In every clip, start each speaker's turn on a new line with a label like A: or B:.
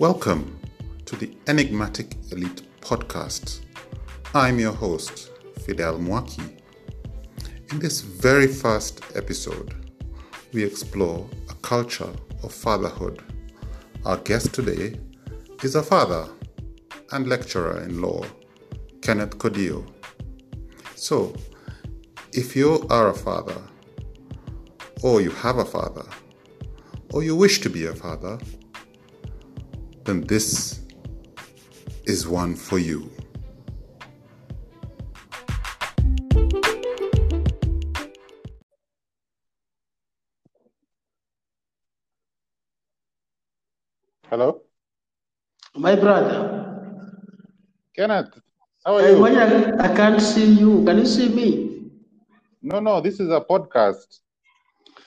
A: Welcome to the Enigmatic Elite podcast. I'm your host, Fidel Mwaki. In this very first episode, we explore a culture of fatherhood. Our guest today is a father and lecturer in law, Kenneth Kodiyo. So, if you are a father, or you have a father, or you wish to be a father, then this is one for you. Hello,
B: My brother,
A: Kenneth. How are
B: I,
A: you?
B: I, I can't see you. Can you see me?
A: No, no, this is a podcast.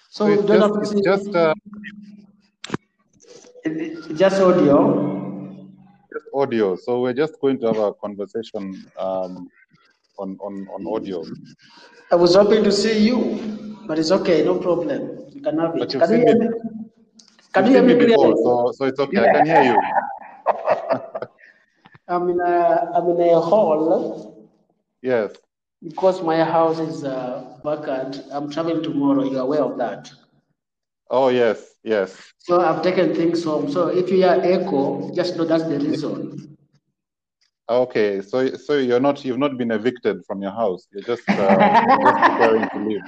B: So
A: So it's just, it's just, uh,
B: it- it's just audio.
A: just audio. So we're just going to have a conversation um, on, on, on audio.
B: I was hoping to see you, but it's okay, no problem. You can have it. Can you hear
A: me?
B: Can
A: you've
B: hear me
A: before,
B: clearly?
A: so so it's okay. I can hear you.
B: I'm in a I'm in a hall
A: Yes.
B: because my house is uh, vacant. I'm traveling tomorrow. You're aware of that.
A: Oh yes, yes.
B: So I've taken things home. So if you hear echo, just know that's the reason.
A: Okay. So so you're not you've not been evicted from your house. You're just uh, just preparing to leave.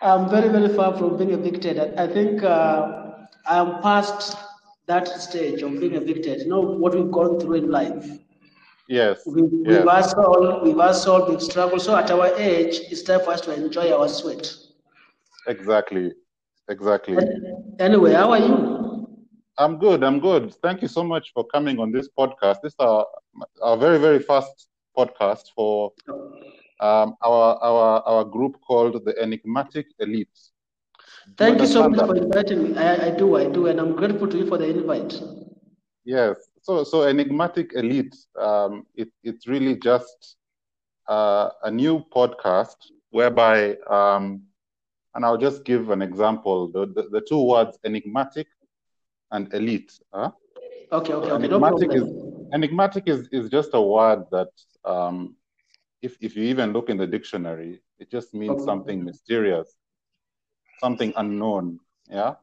B: I'm very, very far from being evicted. I, I think uh, I'm past that stage of being evicted. You know what we've gone through in life.
A: Yes.
B: We, we've
A: Yes.
B: we've hustled, we've struggled. So at our age, it's time for us to enjoy our sweat.
A: Exactly. Exactly.
B: Anyway, how are you?
A: I'm good. I'm good. Thank you so much for coming on this podcast. This is our, our very, very first podcast for um, our our our group called the Enigmatic Elite. Do you
B: Thank you so much
A: that?
B: for inviting me. I, I do, I do, and I'm grateful to you for the invite.
A: Yes. So so Enigmatic Elite. Um, it it's really just uh, a new podcast whereby um, and I'll just give an example. The the, the two words enigmatic and elite. Huh?
B: Okay, okay, okay,
A: Enigmatic is enigmatic is, is just a word that um, if if you even look in the dictionary, it just means
B: Okay,
A: something mysterious, something unknown. Yeah.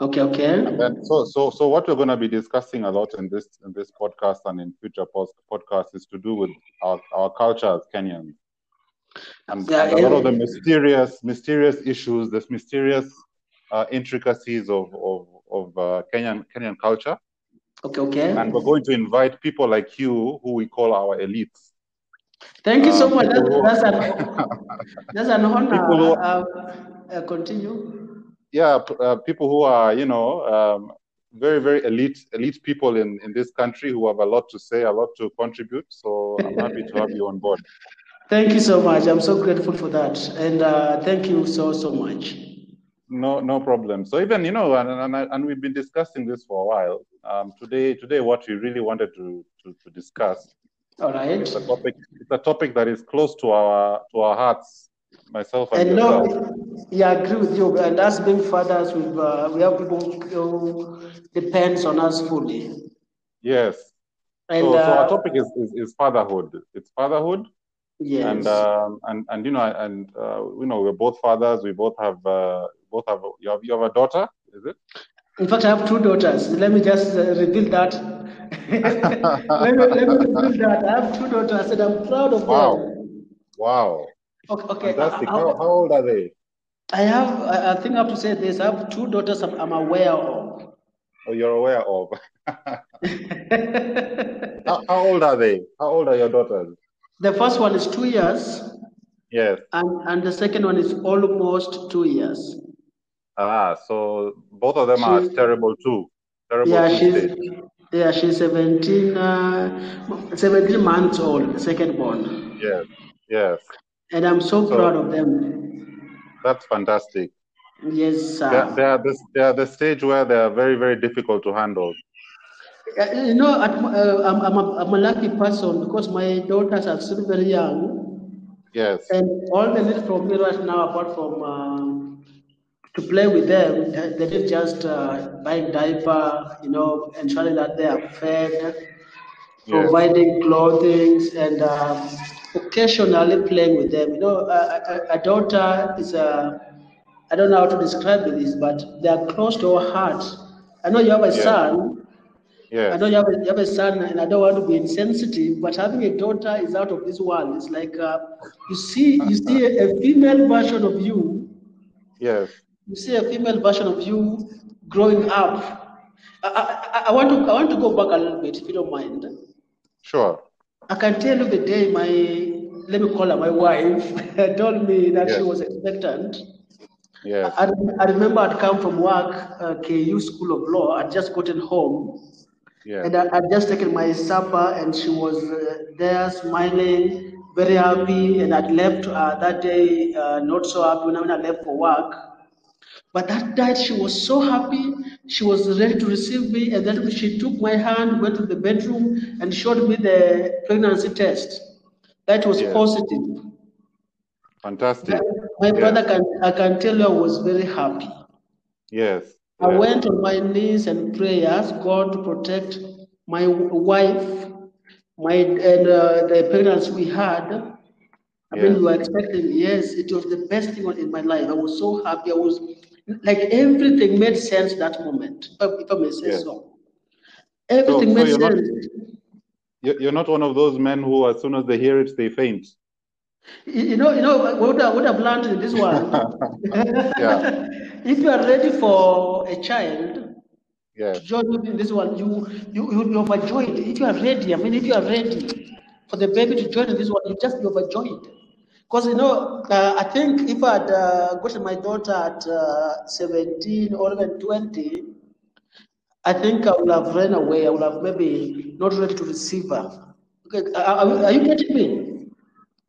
B: okay,
A: And
B: okay.
A: then so so so what we're going to be discussing a lot in this in this podcast and in future post podcasts is to do with our, our culture as Kenyans and
B: Yeah,
A: and a lot of the mysterious mysterious issues, the mysterious uh, intricacies of of of uh, Kenyan Kenyan culture.
B: Okay, okay.
A: And we're going to invite people like you, who we call our elites.
B: Thank you so
A: Um,
B: much. That's, that's an that's an
A: people who,
B: honor. Uh, uh, continue.
A: yeah, uh, people who are, you know, um, very, very elite, elite people in, in this country who have a lot to say, a lot to contribute. So I'm happy to have you on board.
B: Thank you so much. I'm so grateful for that, and uh, thank you so so much.
A: No, no problem. So even, you know, and, and, and we've been discussing this for a while. Um, today, today, what we really wanted to, to, to discuss
B: All right.
A: is a topic, it's a topic that is close to our, to our hearts, myself and
B: And no, yeah, I agree with you. And us being fathers, we've, uh, we have people who depends on us fully.
A: Yes.
B: And
A: So, so our
B: uh,
A: topic is, is, is fatherhood. It's fatherhood, and
B: yes,
A: um, and and you know, and uh, you know, we're both fathers. We both have uh, both have you have you have a daughter, is it?
B: in fact, I have two daughters. Let me just uh, reveal that. let, me, let me reveal that. I have two daughters, and I'm proud of
A: wow,
B: them.
A: wow,
B: Okay, okay. I,
A: fantastic.
B: I,
A: How how old are they?
B: I have. I, I think I have to say this. I have two daughters. I'm, I'm aware of.
A: Oh, you're aware of. how, how old are they? How old are your daughters?
B: The first one is two years,
A: Yes.
B: and, and the second one is almost two years.
A: Ah, so both of them are terrible too. terrible
B: yeah, she's yeah, she's 17, uh, 17 months old, second born,
A: Yes, yes.
B: and I'm so
A: So
B: proud of them.
A: that's fantastic.
B: Yes, sir.
A: they're this they're the stage where they're very very difficult to handle.
B: Uh, You know, at, uh, I'm, I'm, a, I'm a lucky person because my daughters are still very young,
A: Yes.
B: and all they need from me right now, apart from um, to play with them. They did just uh, buying diaper, you know, ensuring that they are fed, providing clothing, and um, occasionally playing with them. You know, a, a, a daughter is a, I don't know how to describe this, but they are close to our heart. I know you have a
A: Yeah.
B: son.
A: Yeah.
B: I know you have, a, you have a son, and I don't want to be insensitive, but having a daughter is out of this world. It's like uh, you see, you see a, a female version of you
A: Yes.
B: you see a female version of you growing up. I, I, I want to I want to go back a little bit, if you don't mind.
A: Sure.
B: I can tell you the day my let me call her my wife told me that she was expectant.
A: Yes.
B: I, I remember I'd come from work, uh, KU School of Law. I'd just gotten home,
A: Yes.
B: and I, I'd just taken my supper, and she was uh, there smiling, very happy. And I'd left uh, that day uh, not so happy when I left for work. But that night she was so happy. She was ready to receive me, and then she took my hand, went to the bedroom, and showed me the pregnancy test. That was
A: Yes.
B: positive.
A: Fantastic.
B: My brother can I can tell you I was very happy.
A: Yes.
B: I went on my knees and asked God to protect my wife, my and uh, the pregnancy we had. I mean,
A: Yes.
B: we were expecting. Yes, it was the best thing in my life. I was so happy. I was like everything made sense that moment. If I, may say so, everything
A: so
B: made
A: you're
B: sense.
A: You- You're not one of those men who, as soon as they hear it, they faint.
B: You you know, you know what I would have learned in this one.
A: Yeah.
B: if you are ready for a child,
A: Yes.
B: to join you in this one, you you you'll be overjoyed. If you are ready, I mean, if you are ready for the baby to join in this one, you just be overjoyed. Because you know, uh, I think if I'd uh, gotten my daughter at uh, 17 or even 20, I think I would have run away. I would have maybe not ready to receive her. Okay, are are you getting me?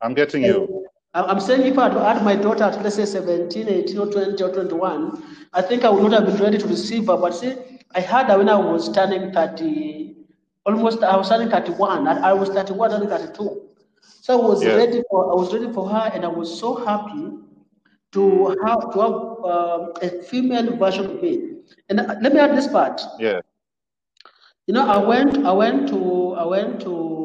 A: I'm getting you.
B: I'm saying if I had had my daughter at let's say 17, 18, or 20, or 21, I think I would not have been ready to receive her. But see, I had her when I was turning 30, almost, I was turning 31. I, I was 31, turning 32. So I was
A: Yes.
B: ready for, I was ready for her, and I was so happy to have to have um, a female version of me. And uh, let me add this part.
A: Yes.
B: You know, I went, I went to, I went to,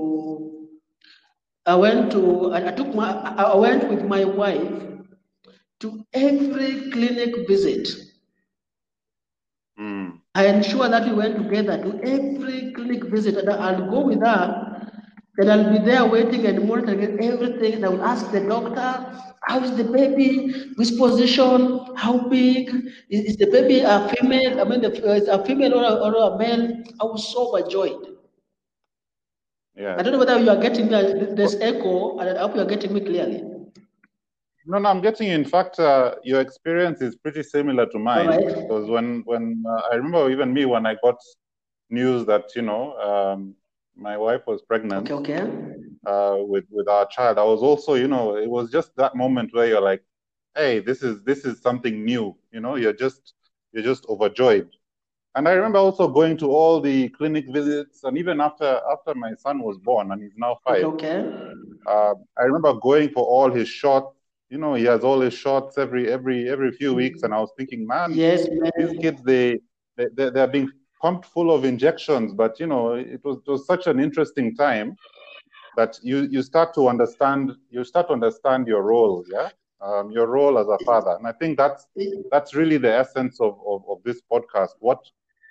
B: I went to, I, I took my, I went with my wife to every clinic visit.
A: Mm.
B: I ensure that we went together to every clinic visit, and I'll go with her, and I'll be there waiting and monitoring everything. And I will ask the doctor, how is the baby? Which position? How big? Is, is the baby a female? I mean, the, is a female or a, or a male? I was so overjoyed. I don't know whether you are getting. There's echo, and I hope you are getting me clearly.
A: No, no, I'm getting you. In fact, uh, your experience is pretty similar to mine.
B: right.
A: Because when, when uh, I remember even me when I got news that you know um, my wife was pregnant
B: Okay, okay.
A: uh, with with our child, I was also you know it was just that moment where you're like, hey, this is this is something new. You know, you're just you're just overjoyed. And I remember also going to all the clinic visits, and even after after my son was born, and he's now five.
B: okay.
A: Uh, I remember going for all his shots. You know, he has all his shots every every every few weeks, and I was thinking, man,
B: Yes,
A: these kids they they they- they're being pumped full of injections. But you know, it was it was such an interesting time that you you start to understand you start to understand your role, yeah, um, your role as a father, and I think that's that's really the essence of of, of this podcast. What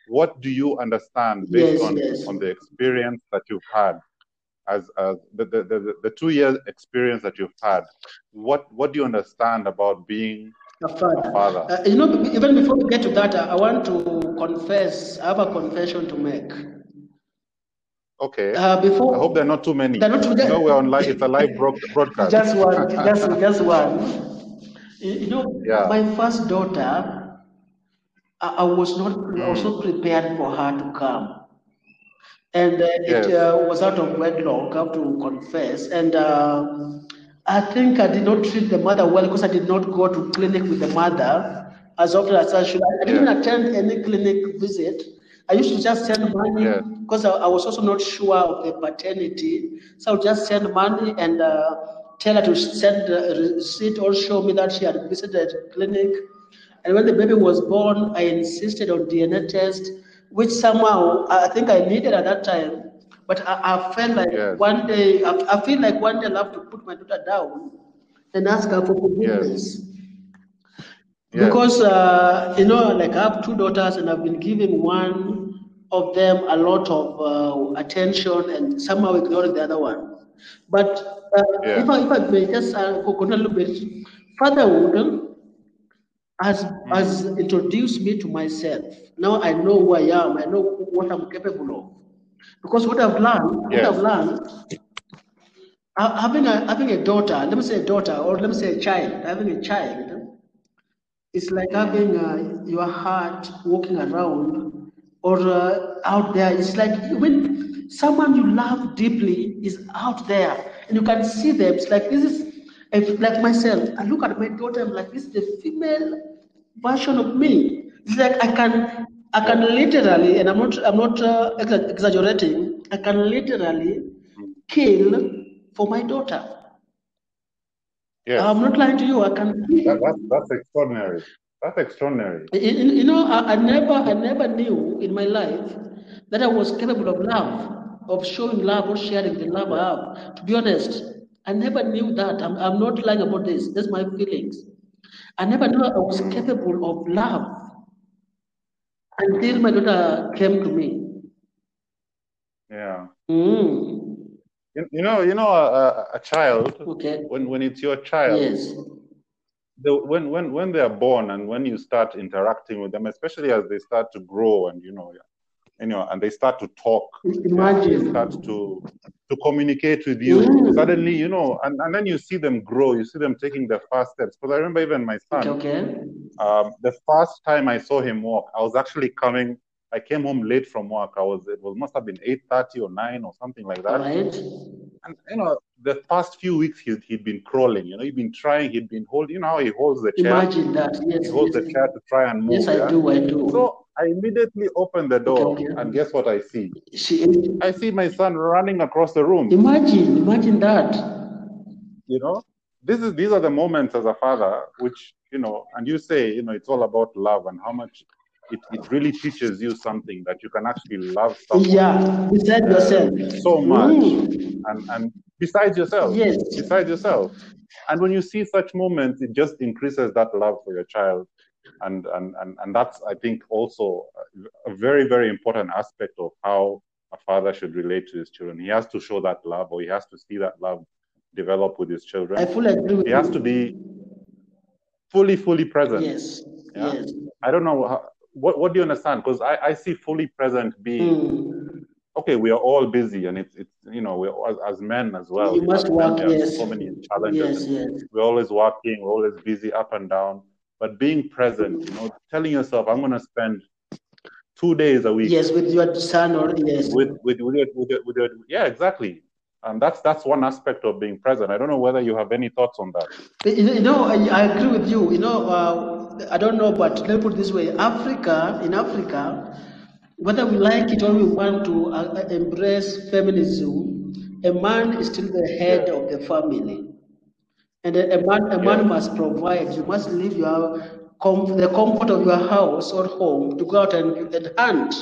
A: what do you understand based
B: Yes,
A: on
B: yes.
A: on the experience that you've had as as the the, the, the two year experience that you've had? What what do you understand about being
B: A father.
A: father?
B: Uh, you know, even before we get to that, I I want to confess. I have a confession to make.
A: Okay.
B: Uh, before
A: I hope there are not too many.
B: They're not too
A: You know, we're on live. It's a live broad- broadcast.
B: just one, just just one. You you know,
A: Yeah.
B: my first daughter, I, I was not was not prepared for her to come, and uh,
A: Yes.
B: it uh, was out of wedlock. I have to confess, and uh, I think I did not treat the mother well because I did not go to clinic with the mother as often as I should. I didn't
A: Yeah.
B: attend any clinic visit. I used to just send money
A: Yeah.
B: because I, I was also not sure of the paternity. So I would just send money and uh, tell her to send a receipt or show me that she had visited clinic. And when the baby was born, I insisted on DNA test, which somehow I think I needed at that time. But I, I felt like
A: Yes.
B: one day, I, I feel like one day I'll have to put my daughter down and ask her for forgiveness.
A: Yes.
B: Because, uh, you know, like I have two daughters and I've been giving one of them a lot of uh, attention and somehow ignoring the other one. But uh, if, I, if I may just uh, go go a little bit, fatherhood has, has introduced me to myself. Now I know who I am, I know what I'm capable of. Because what I've learned, what I've learned, having a having a daughter, let me say a daughter, or let me say a child, having a child, it's like having uh, your heart walking around or uh, out there. It's like when someone you love deeply is out there and you can see them. It's like this is if, like myself. I look at my daughter. I'm like, this is the female version of me. It's like I can, I can literally, and I'm not, I'm not uh, exaggerating. I can literally kill for my daughter.
A: Yes.
B: I'm not lying to you. I can.
A: That, that's, that's extraordinary. That's extraordinary.
B: You- You know, I, I never, I never knew in my life that I was capable of love, of showing love or sharing the love I have. To be honest, I never knew that. I'm, I'm not lying about this. That's my feelings. I never knew I was capable of love until my daughter came to me.
A: Yeah.
B: Mm,
A: You, you know, you know, a, a, a child
B: okay.
A: when when it's your child,
B: Yes.
A: the, when when when they are born and when you start interacting with them, especially as they start to grow and you know, you know, and they start to talk,
B: Imagine.
A: start to to communicate with you.
B: Mm.
A: Suddenly, you know, and, and then you see them grow. You see them taking their first steps. Because I remember even my son,
B: okay.
A: um, the first time I saw him walk, I was actually coming. I came home late from work. I was it was must have been eight thirty or nine or something like that.
B: right.
A: And you know, the past few weeks he'd, he'd been crawling. You know, he'd been trying. He'd been holding. You know how he holds the chair.
B: Imagine that. Yes.
A: He holds
B: yes.
A: the chair to try and move.
B: Yes, I
A: yeah?
B: do. I do.
A: So I immediately open the door, and guess what I see?
B: She,
A: I see my son running across the room.
B: imagine, imagine that.
A: You know, this is these are the moments as a father, which you know, and you say, you know, it's all about love and how much it, it really teaches you something that you can actually love someone
B: Yeah, beside yourself.
A: so much,
B: Mm,
A: and and besides yourself,
B: Yes.
A: besides yourself. And when you see such moments, it just increases that love for your child. And, and, and, and that's, I think, also a very, very important aspect of how a father should relate to his children. He has to show that love, or he has to see that love develop with his children.
B: I fully agree with
A: He has to be fully, fully present.
B: Yes,
A: Yeah.
B: yes.
A: I don't know. How, what, what do you understand? Because I, I see fully present being
B: Mm.
A: okay, we are all busy, and it's it's you know we're as, as men as well.
B: You must
A: men,
B: work, yes.
A: so many challenges.
B: Yes, yes.
A: We're always working, we're always busy up and down. But being present, you know, telling yourself, I'm going to spend two days a week
B: Yes, with your son or yes.
A: with with with, your, with, your, with your, yeah, exactly. And that's that's one aspect of being present. I don't know whether you have any thoughts on that.
B: You know, I, I agree with you. You know, uh, I don't know, but let me put it this way: Africa, in Africa, whether we like it or we want to uh, embrace feminism, a man is still the head
A: Yeah.
B: of the family, and a, a man, a man
A: Yeah.
B: must provide. You must leave your com- the comfort of your house or home to go out and, and hunt.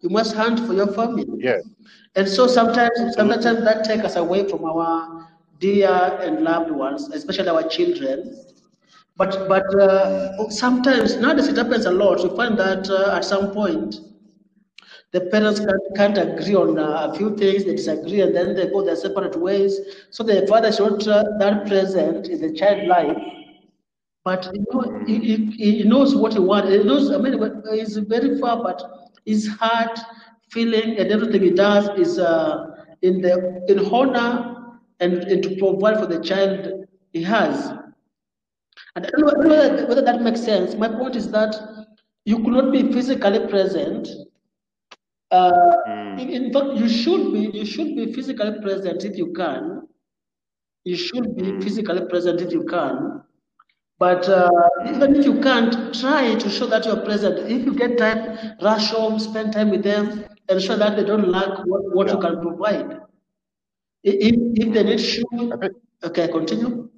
B: You must hunt for your family.
A: Yes.
B: And so sometimes, sometimes that takes us away from our dear and loved ones, especially our children. But but uh, sometimes nowadays it happens a lot. You find that uh, at some point the parents can't, can't agree on uh, a few things, they disagree, and then they go their separate ways. So the father is not uh, that present in the child life, but you know, he, he, knows what he wants. He knows. I mean, he's very far, but his heart, feeling, and everything he does is uh, in the in honor and, and to provide for the child he has. And I don't know whether, whether that makes sense. My point is that you could not be physically present. Uh,
A: Mm.
B: in, in fact, you should be you should be physically present if you can. You should be
A: Mm.
B: physically present if you can. But uh, even if you can't, try to show that you're present. If you get time, rush home, spend time with them, ensure that they don't lack what, what you can provide. If, if they need shoes, okay, continue.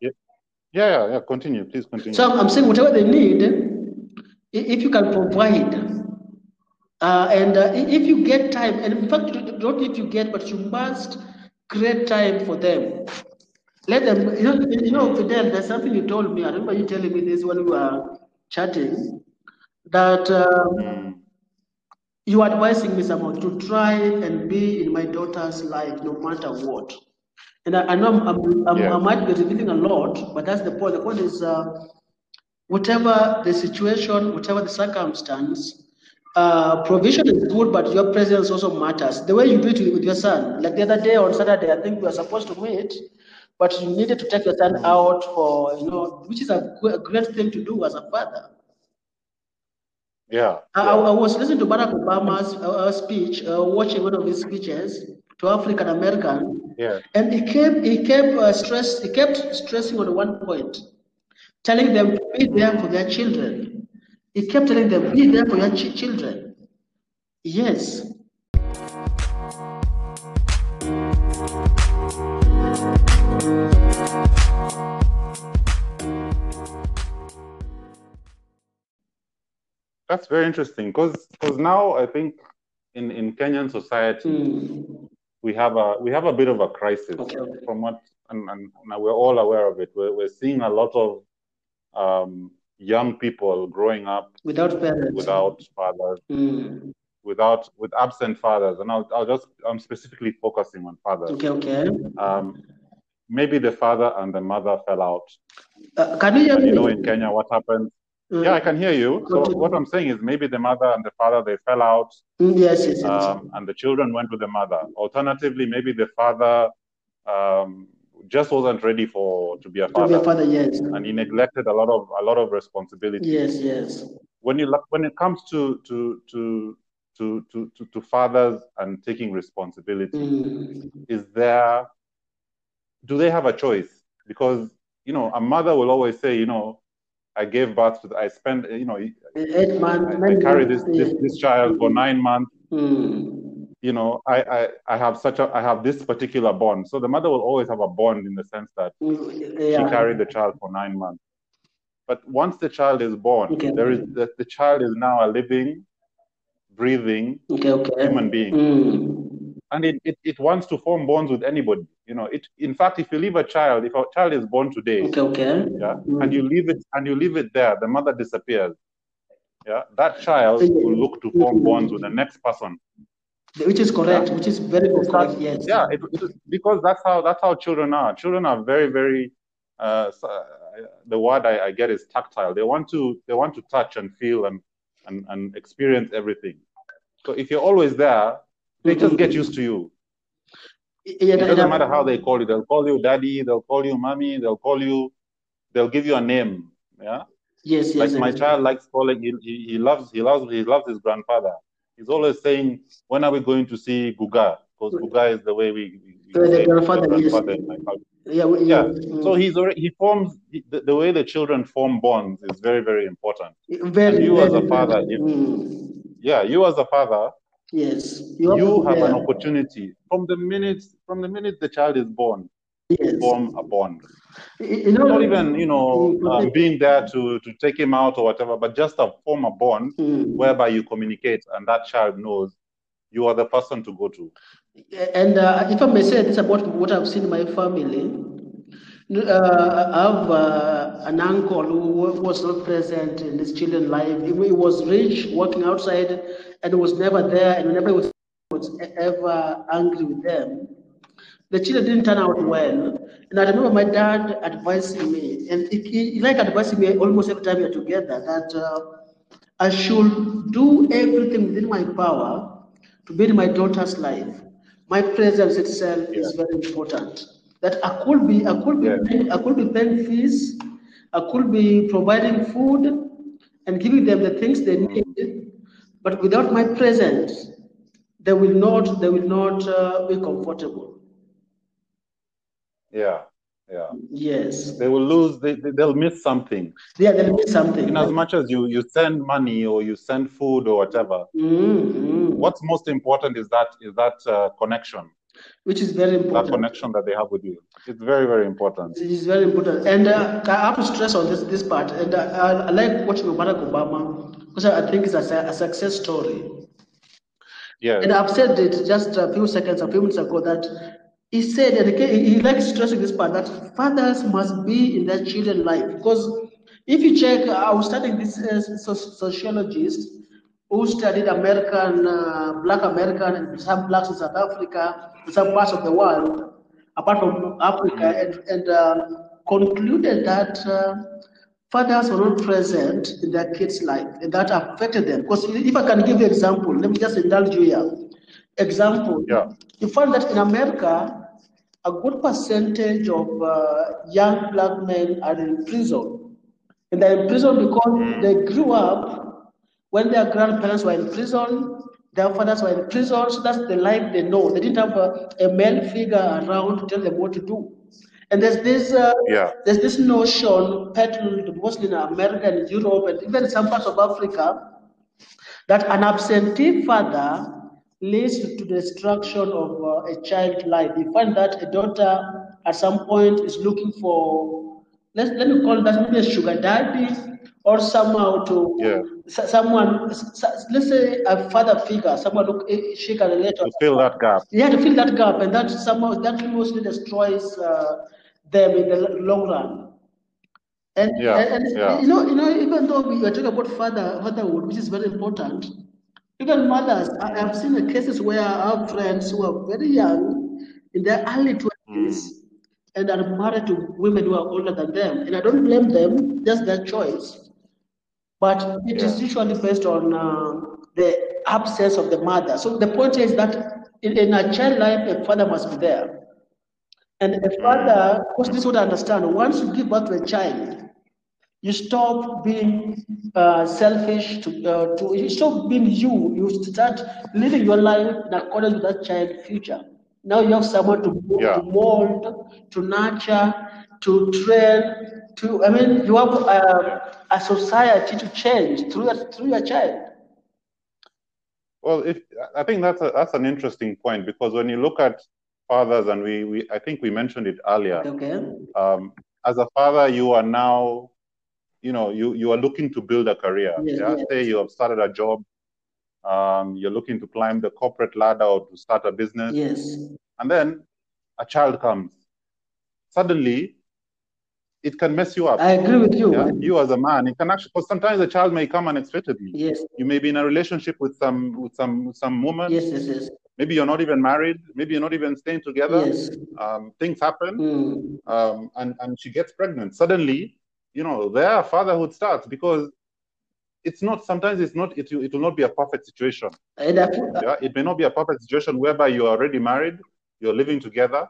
A: yeah, yeah, yeah, yeah. Continue, please continue.
B: So I'm saying whatever they need, If you can provide, uh, and uh, if you get time, and in fact, don't if you get, but you must create time for them. Let them, you know, you know, Fidel, there's something you told me. I remember you telling me this when we were chatting that um,
A: Mm.
B: you were advising me somehow to try and be in my daughter's life no matter what. And I, I know I'm, I'm, I'm,
A: Yeah.
B: I might be revealing a lot, but that's the point. The point is, uh, whatever the situation, whatever the circumstance, uh, provision is good, but your presence also matters. The way you do it with your son, like the other day on Saturday, I think we were supposed to meet, but you needed to take your son out for, you know, which is a, a great thing to do as a father.
A: Yeah.
B: I, I
A: yeah.
B: I was listening to Barack Obama's uh, uh, speech, uh, watching one of his speeches to African American,
A: Yeah.
B: and he kept he kept uh, stress he kept stressing on one point, telling them to be there for their children. He kept telling them, be there for your ch- children. Yes.
A: That's very interesting because now I think in, in Kenyan society
B: Mm.
A: we have a we have a bit of a crisis
B: Okay,
A: from what and, and, and we're all aware of it. We're, we're seeing a lot of um, young people growing up
B: Without parents.
A: without fathers,
B: Mm.
A: without with absent fathers, and I'll, I'll just I'm specifically focusing on fathers.
B: Okay, okay.
A: Um, maybe the father and the mother fell out.
B: Uh, can you hear me?
A: you know, in Kenya, what happens?
B: Mm.
A: Yeah, I can hear you. So
B: Continue.
A: what I'm saying is maybe the mother and the father they fell out,
B: Mm, Yes, yes, yes.
A: um, and the children went with the mother. Alternatively, maybe the father um, just wasn't ready for to be a father.
B: to be a father, yes.
A: and he neglected a lot of a lot of responsibility.
B: Yes, yes.
A: When you when it comes to to to to to to, to fathers and taking responsibility,
B: Mm.
A: is there do they have a choice? Because you know, a mother will always say, you know, I gave birth to, I spent, you know,
B: Eight months,
A: I, I carry this, this this child for nine months.
B: Mm.
A: You know, I, I I have such a I have this particular bond. So the mother will always have a bond in the sense that
B: Mm,
A: she carried the child for nine months. But once the child is born,
B: Okay.
A: there is the, the child is now a living, breathing
B: Okay, okay.
A: human being.
B: Mm.
A: and it, it, it wants to form bonds with anybody. You know, it in fact, if you leave a child, if a child is born today,
B: Okay, okay.
A: yeah,
B: Mm.
A: and you leave it and you leave it there, the mother disappears. Yeah, that child will look to form bonds with the next person.
B: Which is correct, which is very good, correct, yes.
A: Yeah, it, it, because that's how that's how children are. Children are very very. Uh, uh, the word I, I get is tactile. They want to they want to touch and feel and and, and experience everything. So if you're always there, they just get used to you.
B: Yeah,
A: It doesn't matter how they call you. They'll call you daddy. They'll call you mommy. They'll call you. They'll give you a name. Yeah.
B: Yes,
A: Like
B: yes.
A: my child likes calling. He, he, he loves. He loves. He loves his grandfather. He's always saying, "When are we going to see Guga?" Because Guga is the way we. we we
B: The- the
A: say
B: grandfather,
A: grandfather my culture.
B: Yeah, we-
A: Yeah.
B: mm.
A: So he's already. He forms the, the way the children form bonds is very very important.
B: very,
A: and you as a father, if-
B: Mm.
A: Yeah. You as a father,
B: Yes.
A: you
B: to be
A: have an opportunity from the minute from the minute the child is born
B: Yes.
A: form a bond.
B: You know,
A: not even you know um, being there to to take him out or whatever but just a form a bond
B: Mm.
A: whereby you communicate and that child knows you are the person to go to
B: And uh, if I may say this about what I've seen in my family, uh, I have uh, an uncle who was not present in his children's life. He, he was rich, working outside, and was never there, and whenever he was, was ever angry with them, the children didn't turn out well. And I remember my dad advising me, and he, he, like advising me almost every time we are together, that uh, I should do everything within my power to build my daughter's life. My presence itself is very important. That I could be, I could be,
A: Yeah.
B: paying, I could be paying fees, I could be providing food and giving them the things they need, but without my presence, they will not, they will not uh, be comfortable.
A: Yeah yeah
B: Yes,
A: they will lose they, they- they'll miss something
B: yeah, will be something.
A: in as much as you you send money or you send food or whatever
B: Mm, mm.
A: what's most important is that is that uh, connection
B: Which is very important.
A: that connection that they have with you it's very very important
B: It is very important. And uh, I have to stress on this this part. And uh, I, I like watching Barack Obama because I think it's a, a success story.
A: Yeah.
B: And I've said it just a few seconds, a few minutes ago that he said, and he likes stressing this part, that fathers must be in their children's life. Because if you check, I was studying this uh, sociologist who studied American, uh, black American, and some blacks in South Africa, some parts of the world, apart from Africa, and, and uh, concluded that uh, fathers were not present in their kids' life, and that affected them. Because if I can give you an example, let me just indulge you here. Example,
A: yeah.
B: you find that in America, a good percentage of uh, young black men are in prison. And they're in prison because mm. they grew up when their grandparents were in prison, their fathers were in prison, so that's the life they know. They didn't have a, a male figure around to tell them what to do. And there's this uh,
A: yeah.
B: there's this notion peddled mostly in America and Europe and even some parts of Africa that an absentee father leads to the destruction of uh, a child's life. You find that a daughter at some point is looking for let's let me call that maybe a sugar daddy or somehow to
A: yeah.
B: someone let's say a father figure someone who eh, she can relate
A: to fill that gap
B: yeah to fill that gap and that somehow that mostly destroys uh, them in the long run. And,
A: yeah,
B: and,
A: yeah.
B: you know, you know, even though we are talking about father, fatherhood, which is very important, even mothers, I have seen the cases where I have friends who are very young, in their early twenties, mm. and are married to women who are older than them. And I don't blame them; that's their choice. But it yeah. is usually based on uh, the absence of the mother. So the point is that in, in a child life, a father must be there. And a father, because this would understand, once you give birth to a child, you stop being uh, selfish to, uh, to you stop being you. You start living your life in accordance with that child's future. Now you have someone to, yeah. to mold, to nurture, to train, to I mean you have uh, a society to change through your, through your child.
A: Well, if, I think that's a, that's an interesting point because when you look at fathers, and we, we I think we mentioned it earlier.
B: Okay.
A: Um, as a father, you are now, you know, you you are looking to build a career. Yeah.
B: Yes.
A: Say you have started a job. Um, you're looking to climb the corporate ladder or to start a business.
B: Yes.
A: And then a child comes. Suddenly, it can mess you up.
B: I agree with you.
A: Yeah? You as a man, it can actually because sometimes a child may come unexpectedly.
B: Yes.
A: You may be in a relationship with some with some with some woman.
B: Yes, yes, yes.
A: Maybe you're not even married. Maybe you're not even staying together.
B: Yes.
A: Um, things happen,
B: mm.
A: um, and and she gets pregnant. Suddenly, you know, there fatherhood starts because it's not. Sometimes it's not. It it will not be a perfect situation. yeah, it may not be a perfect situation whereby you are already married, you're living together,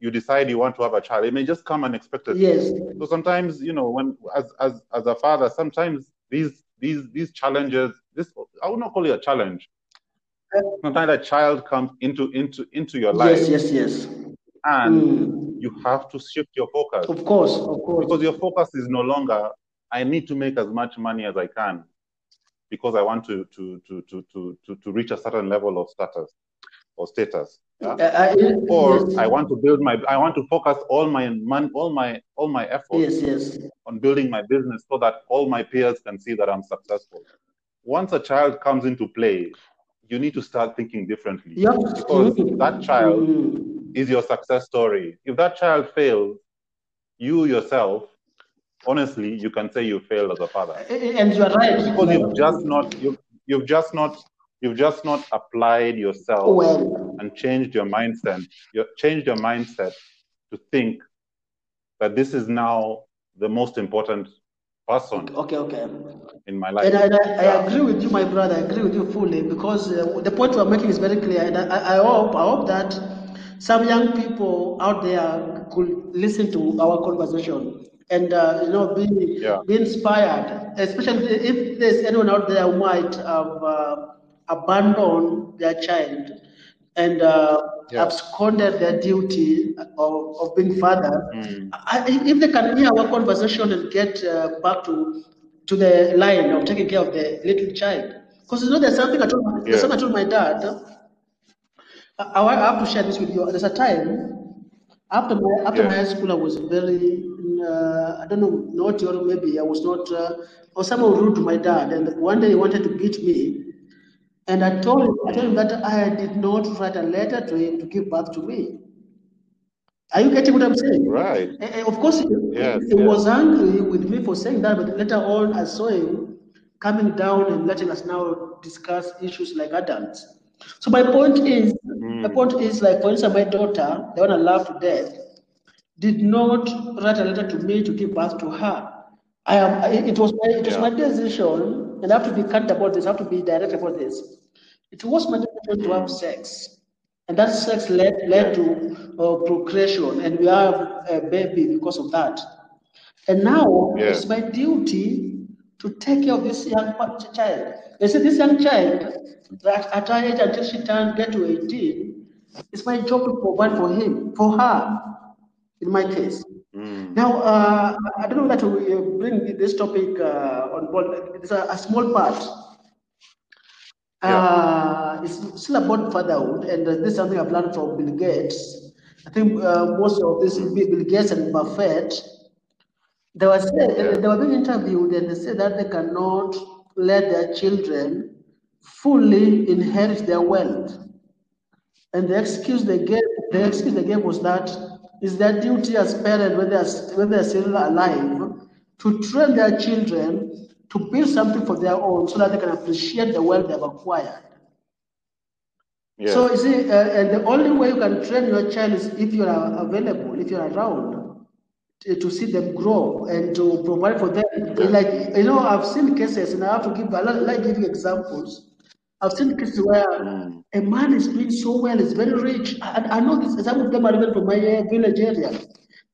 A: you decide you want to have a child. It may just come unexpectedly.
B: Yes.
A: So sometimes, you know, when as as as a father, sometimes these these these challenges, this I would not call it a challenge. Sometimes a child comes into into into your life.
B: Yes, yes, yes.
A: And mm. You have to shift your focus.
B: Of course, of course.
A: Because your focus is no longer I need to make as much money as I can because I want to to to to to to, to reach a certain level of status or status. Uh, yeah?
B: I,
A: or. I want to build my I want to focus all my man, all my all my efforts
B: yes, yes.
A: on building my business so that all my peers can see that I'm successful. Once a child comes into play, you need to start thinking differently.
B: Yep.
A: Because that child. Is your success story. If that child fails, you yourself, honestly, you can say you failed as a father.
B: And you're right.
A: Because you've just not you've, you've just not you've just not applied yourself
B: well.
A: and changed your mindset. You changed your mindset to think that this is now the most important person.
B: Okay, okay.
A: In my life.
B: And I, I, I agree with you, my brother. I agree with you fully because uh, the point we're making is very clear. And I, I hope, I hope that some young people out there could listen to our conversation and uh, you know be
A: yeah.
B: be inspired. Especially if there's anyone out there who might have uh, abandoned their child and uh, yeah. absconded their duty of, of being father,
A: mm.
B: I, if they can hear our conversation and get uh, back to to the line of taking care of the little child, because you know there's something I told my, yeah. there's something I told my dad. I, I, have to share this with you. There's a time after my after my high school, I was very uh, I don't know, naughty or maybe I was not, uh, or someone rude to my dad. And one day he wanted to beat me. And I told him, I told him that I did not write a letter to him to give birth to me. Are you getting what I'm saying?
A: Right.
B: Eh, Of course, he,
A: Yes,
B: he
A: yes.
B: was angry with me for saying that, but later on, I saw him coming down and letting us now discuss issues like adults. So my point is, my
A: Mm.
B: point is like, for instance, my daughter, the one I love to death, did not write a letter to me to give birth to her. I am. It was my. It was my decision, and I have to be candid about this. I have to be direct about this. It was my decision to have sex, and that sex led led to uh, procreation, and we have a baby because of that. And now
A: Yeah.
B: it's my duty to take care of this young child. They say this young child, that at her age until she turn get to 18, it's my job to provide for him, for her, in my case.
A: Mm.
B: Now, uh, I don't know that we uh, bring this topic uh, on board. It's a, a small part.
A: Yeah.
B: Uh, it's still about fatherhood, and uh, this is something I've learned from Bill Gates. I think uh, most of this Bill Gates and Buffett, they were said,
A: Yeah.
B: they were being interviewed, and they said that they cannot let their children fully inherit their wealth. And the excuse they gave, the excuse they gave was that it's their duty as parents when they are when they are still alive to train their children to build something for their own so that they can appreciate the wealth they've acquired.
A: Yeah.
B: So you see, uh, and the only way you can train your child is if you are available, if you are around, to, see them grow and to provide for them. Like you know, I've seen cases, and I have to give. I like you examples. I've seen cases where a man is doing so well, is very rich. I, I know this. Some of them are even from my village area.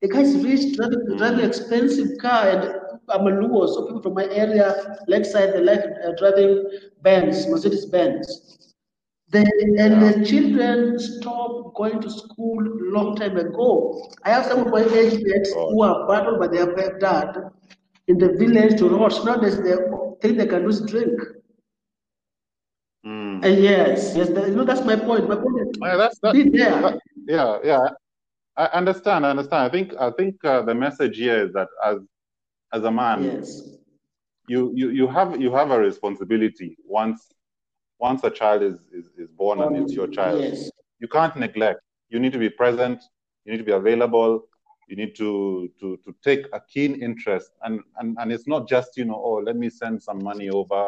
B: The guy is rich, driving, driving expensive car, and I'm a Luo, so people from my area, Lakeside, they like uh, driving Benz, Mercedes Benz. The, and the children stopped going to school long time ago. I have some of my age mates who are battled by their dad in the village to roads. Now there's the thing they can do is drink.
A: Mm.
B: And yes, yes, that, you know that's my point. My point is
A: Yeah, that's that,
B: be there.
A: that- yeah, yeah. I understand. I understand. I think I think uh, the message here is that as as a man,
B: Yes.
A: you, you you have you have a responsibility once once a child is is, is born and it's your child.
B: Yes.
A: You can't neglect. You need to be present. You need to be available. You need to to to take a keen interest. And and and it's not just you know oh let me send some money over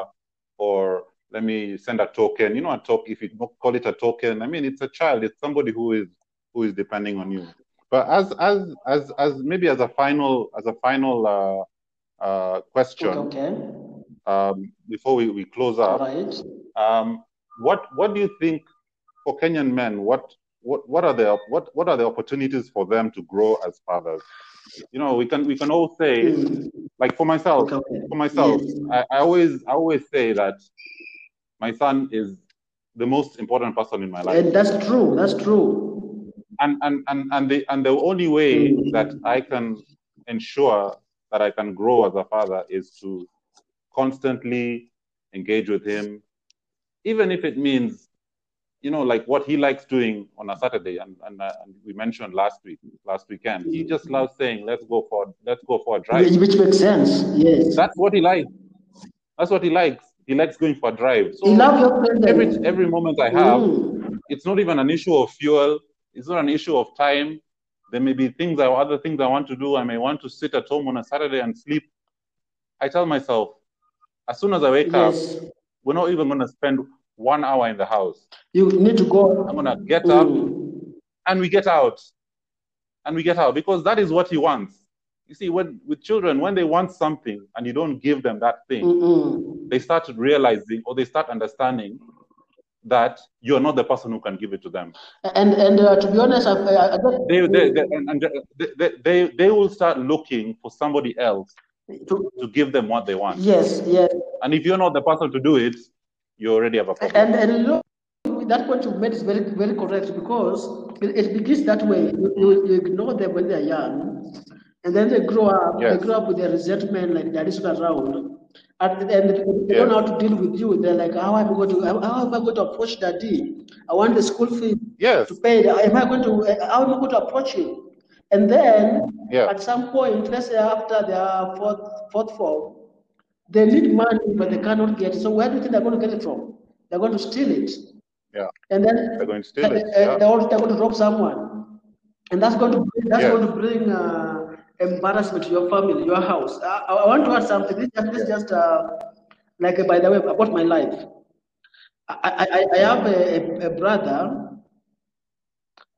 A: or let me send a token. You know a token if you call it a token. I mean it's a child. It's somebody who is who is depending on you. But as as as as maybe as a final as a final uh, uh, question
B: Okay.
A: Um, before we, we close up,
B: right.
A: um, what what do you think for Kenyan men? What what what are the what what are the opportunities for them to grow as fathers? You know, we can we can all say
B: Mm.
A: like for myself,
B: okay.
A: for myself,
B: Yes.
A: I, I always I always say that my son is the most important person in my life.
B: And that's true. That's true.
A: and and and and the and the only way
B: Mm.
A: that I can ensure that I can grow as a father is to constantly engage with him, even if it means, you know, like what he likes doing on a Saturday. And and, uh, and we mentioned last week, last weekend, he just loves saying, "Let's go for let's go for a drive."
B: Which, makes sense. Yes.
A: That's what he likes. That's what he likes. He likes going for a drive. So
B: you love your presence.
A: every every moment I have,
B: Mm.
A: it's not even an issue of fuel. It's not an issue of time. There may be things other things I want to do. I may want to sit at home on a Saturday and sleep. I tell myself, as soon as I wake up, we're not even going to spend one hour in the house.
B: You need to go.
A: I'm going to get up
B: Mm.
A: and we get out. And we get out because that is what he wants. You see, when with children, when they want something and you don't give them that thing,
B: Mm-mm.
A: they start realizing or they start understanding that you're not the person who can give it to them.
B: And and uh, to be honest, I, I, I don't-
A: they they they, and, and they, they they will start looking for somebody else
B: to,
A: to give them what they want.
B: yes, yes.
A: And if you're not the person to do it, you already have a problem.
B: And and you know, that point you've made is very very correct because it, it begins that way. You, you, you ignore them when they're young, and then they grow up.
A: Yes.
B: They grow up with their resentment, like daddy's not around, and and they don't know how to deal with you. They're like, how am I going to how, how am I going to approach daddy? I want the school fee
A: Yes.
B: to pay. Am I going to how am I going to approach him? And then
A: Yeah.
B: at some point, let's say after their fourth fourth form, they need money but they cannot get it. So where do you think they're going to get it from? They're going to steal it.
A: Yeah.
B: And then
A: They're going to steal
B: uh,
A: it. Yeah.
B: they're, also, they're going to rob someone. And that's going to bring, that's
A: Yeah.
B: going to bring uh, embarrassment to your family, your house. I, I want to add something. This, this is just uh, like uh, by the way about my life. I, I, I- I have a, a, a brother.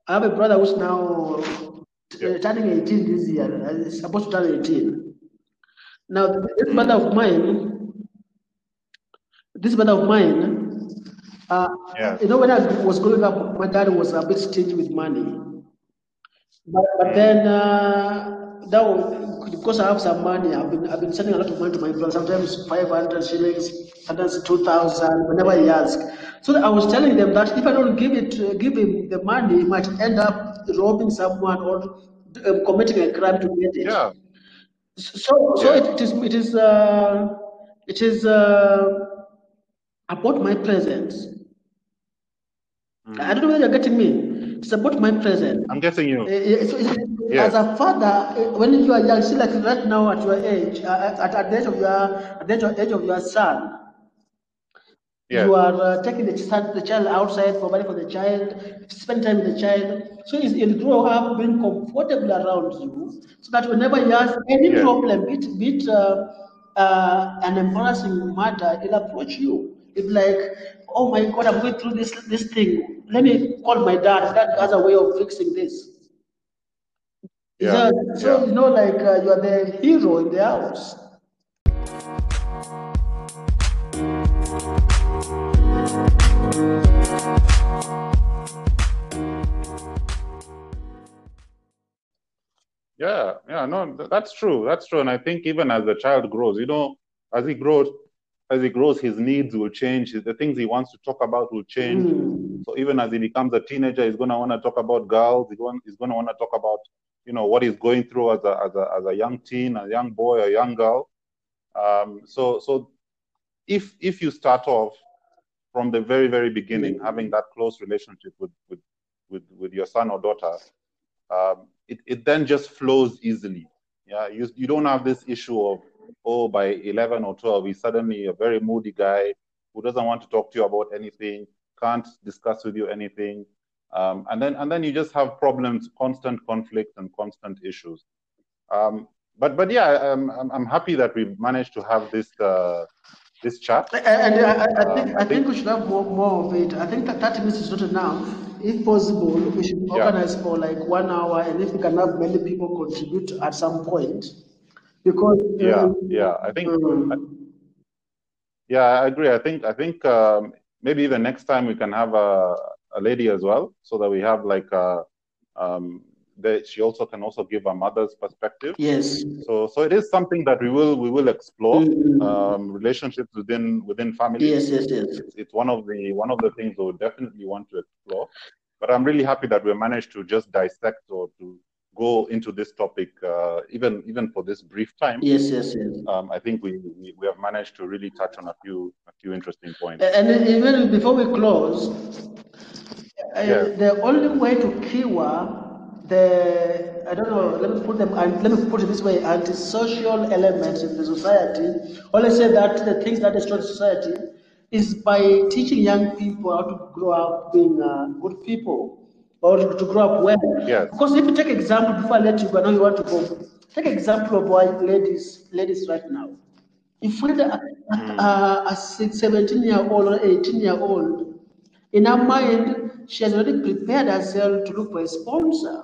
B: I have a brother who's now uh, turning 18 this year. He's supposed to turn 18. Now, this brother of mine, this brother of mine, uh,
A: Yeah.
B: you know, when I was growing up, my dad was a bit stingy with money. But, but then, uh, that was, because I have some money, I've been, I've been sending a lot of money to my brother, sometimes 500 shillings, sometimes 2,000, whenever he asks. So I was telling them that if I don't give it, uh, give him the money, he might end up robbing someone or um, committing a crime to get it.
A: Yeah.
B: So, so
A: Yeah.
B: it, it is, it is, uh, it is uh, about my presence. I don't know whether you're getting me. It's about my presence.
A: I'm getting you.
B: Eh, eh, it's-
A: Yes.
B: As a father, eh, when you are young, see, like right now at your age, uh, at, at the age of your, at the age of, age of your son,
A: Yeah.
B: you are uh, taking the child, the child outside, providing for the child, spend time with the child. So he's- he'll grow up being comfortable around you, so that whenever he has any
A: Yeah.
B: problem, be it, be it uh, uh, an embarrassing matter, he'll approach you. It's like, oh my God, I'm going through this this thing. Let me call my dad. Dad has a way of fixing this.
A: Yeah,
B: So, so
A: yeah.
B: you know, like uh, you are the hero in the house.
A: Yeah, yeah, no, that's true. That's true. And I think even as the child grows, you know, as he grows, as he grows, his needs will change. The things he wants to talk about will change.
B: Mm.
A: So even as he becomes a teenager, he's going to want to talk about girls. He's going, he's going to want to talk about, you know, what he's going through as a, as a, as a young teen, a young boy, a young girl. Um, so, so if, if you start off from the very, very beginning, having that close relationship with, with, with, with your son or daughter, um, it, it then just flows easily. Yeah, you, you don't have this issue of, oh, by 11 or 12, he's suddenly a very moody guy who doesn't want to talk to you about anything, can't discuss with you anything. Um, and then and then you just have problems, constant conflict and constant issues. Um, but but yeah, I'm, I'm I'm happy that we managed to have this uh, this chat.
B: And I, I, I think
A: Um,
B: I
A: I
B: think
A: think-
B: we should have more, more of it. I think that 30 minutes is not enough. If possible, we should
A: Yeah.
B: organize for like one hour, and if we can have many people contribute at some point, because
A: Yeah,
B: um,
A: yeah. I think
B: um,
A: Yeah, I agree. I think I think um, maybe even next time we can have a, a lady as well, so that we have like a, um, that she also can also give a mother's perspective.
B: yes,
A: So so it is something that we will we will explore
B: Mm.
A: um, relationships within within families.
B: yes, yes, yes.
A: It's, it's one of the one of the things we would definitely want to explore. But I'm really happy that we managed to just dissect or to go into this topic, uh, even even for this brief time.
B: Yes, yes, yes.
A: Um, I think we, we we have managed to really touch on a few a few interesting points.
B: And even before we close, uh,
A: Yeah.
B: the only way to cure the I don't know. Let me put them. Let me put it this way: antisocial elements in the society. Only say that the things that destroy society is by teaching young people how to grow up being uh, good people or to, to grow up well.
A: Yes.
B: Because if you take example before I let you go, I know you want to go. Take example of why ladies, ladies right now. You find hmm. a, a, a 17 year old or 18 year old, in her mind, she has already prepared herself to look for a sponsor.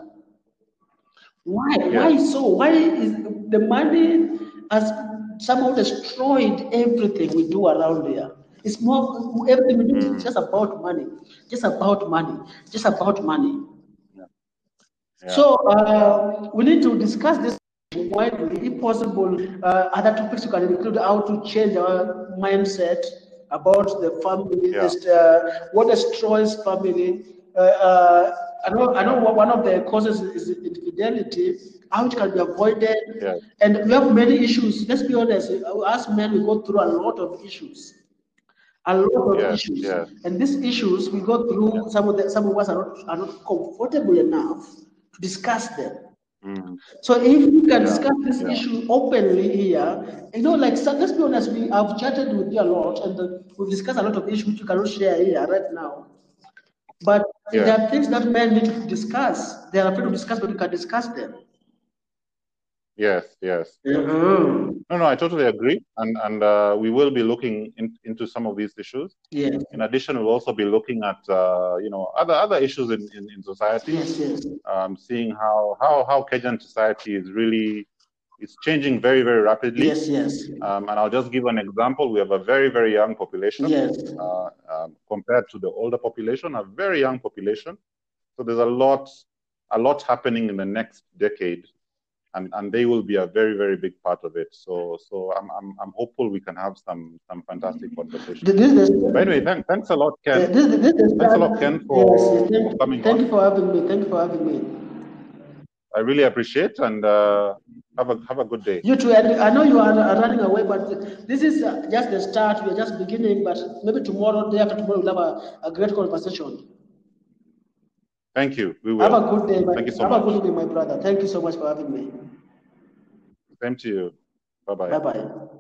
B: Why? Why so? Why is the money has somehow destroyed everything we do around here? It's more everything we do is just about money, just about money, just about money.
A: Yeah.
B: So uh, we need to discuss this widely, if possible. Uh, other topics you can include how to change our mindset about the family,
A: Yeah.
B: this, uh, what destroys family. Uh, uh, I know, I know one of the causes is infidelity, how it can be avoided.
A: Yeah.
B: And we have many issues. Let's be honest, as men, we go through a lot of issues a lot of issues. And these issues we go through some of the some of us are not are not comfortable enough to discuss them.
A: Mm.
B: So if we can discuss this issue openly here, you know, like so let's be honest, we have chatted with you a lot and uh, we've discussed a lot of issues which you cannot share here right now. But there are things that men need to discuss. They are afraid to discuss, but we can discuss them.
A: Yes, yes.
B: Mhm.
A: No, no, I totally agree. And and uh, we will be looking in, into some of these issues.
B: Yes,
A: In addition, we'll also be looking at uh, you know other other issues in, in, in society.
B: yes, yes.
A: um, seeing how, how, how Kenyan society is really is changing very, very rapidly.
B: Yes, yes.
A: Um, and I'll just give an example. We have a very, very young population
B: Yes.
A: uh, um, compared to the older population, a very young population. So there's a lot, a lot happening in the next decade, and, and they will be a very, very big part of it. So, so I'm, I'm, I'm hopeful we can have some, some fantastic conversations.
B: This is the,
A: But anyway, thank, thanks a lot, Ken.
B: this, is- this
A: Thanks a lot, Ken, for,
B: yes,
A: for
B: thank,
A: coming
B: thank
A: on.
B: you for having me. Thank you for having me.
A: I really appreciate and uh, have a have a good day.
B: You too. And I know you are are running away, but this is uh, just the start. We are just beginning. But maybe tomorrow, day after tomorrow, we'll have a, a great conversation.
A: Thank you. We will.
B: Have a good day. My,
A: Thank you so
B: have
A: much.
B: a good day, my brother. Thank you so much for having me.
A: Same to you. Bye bye.
B: Bye bye.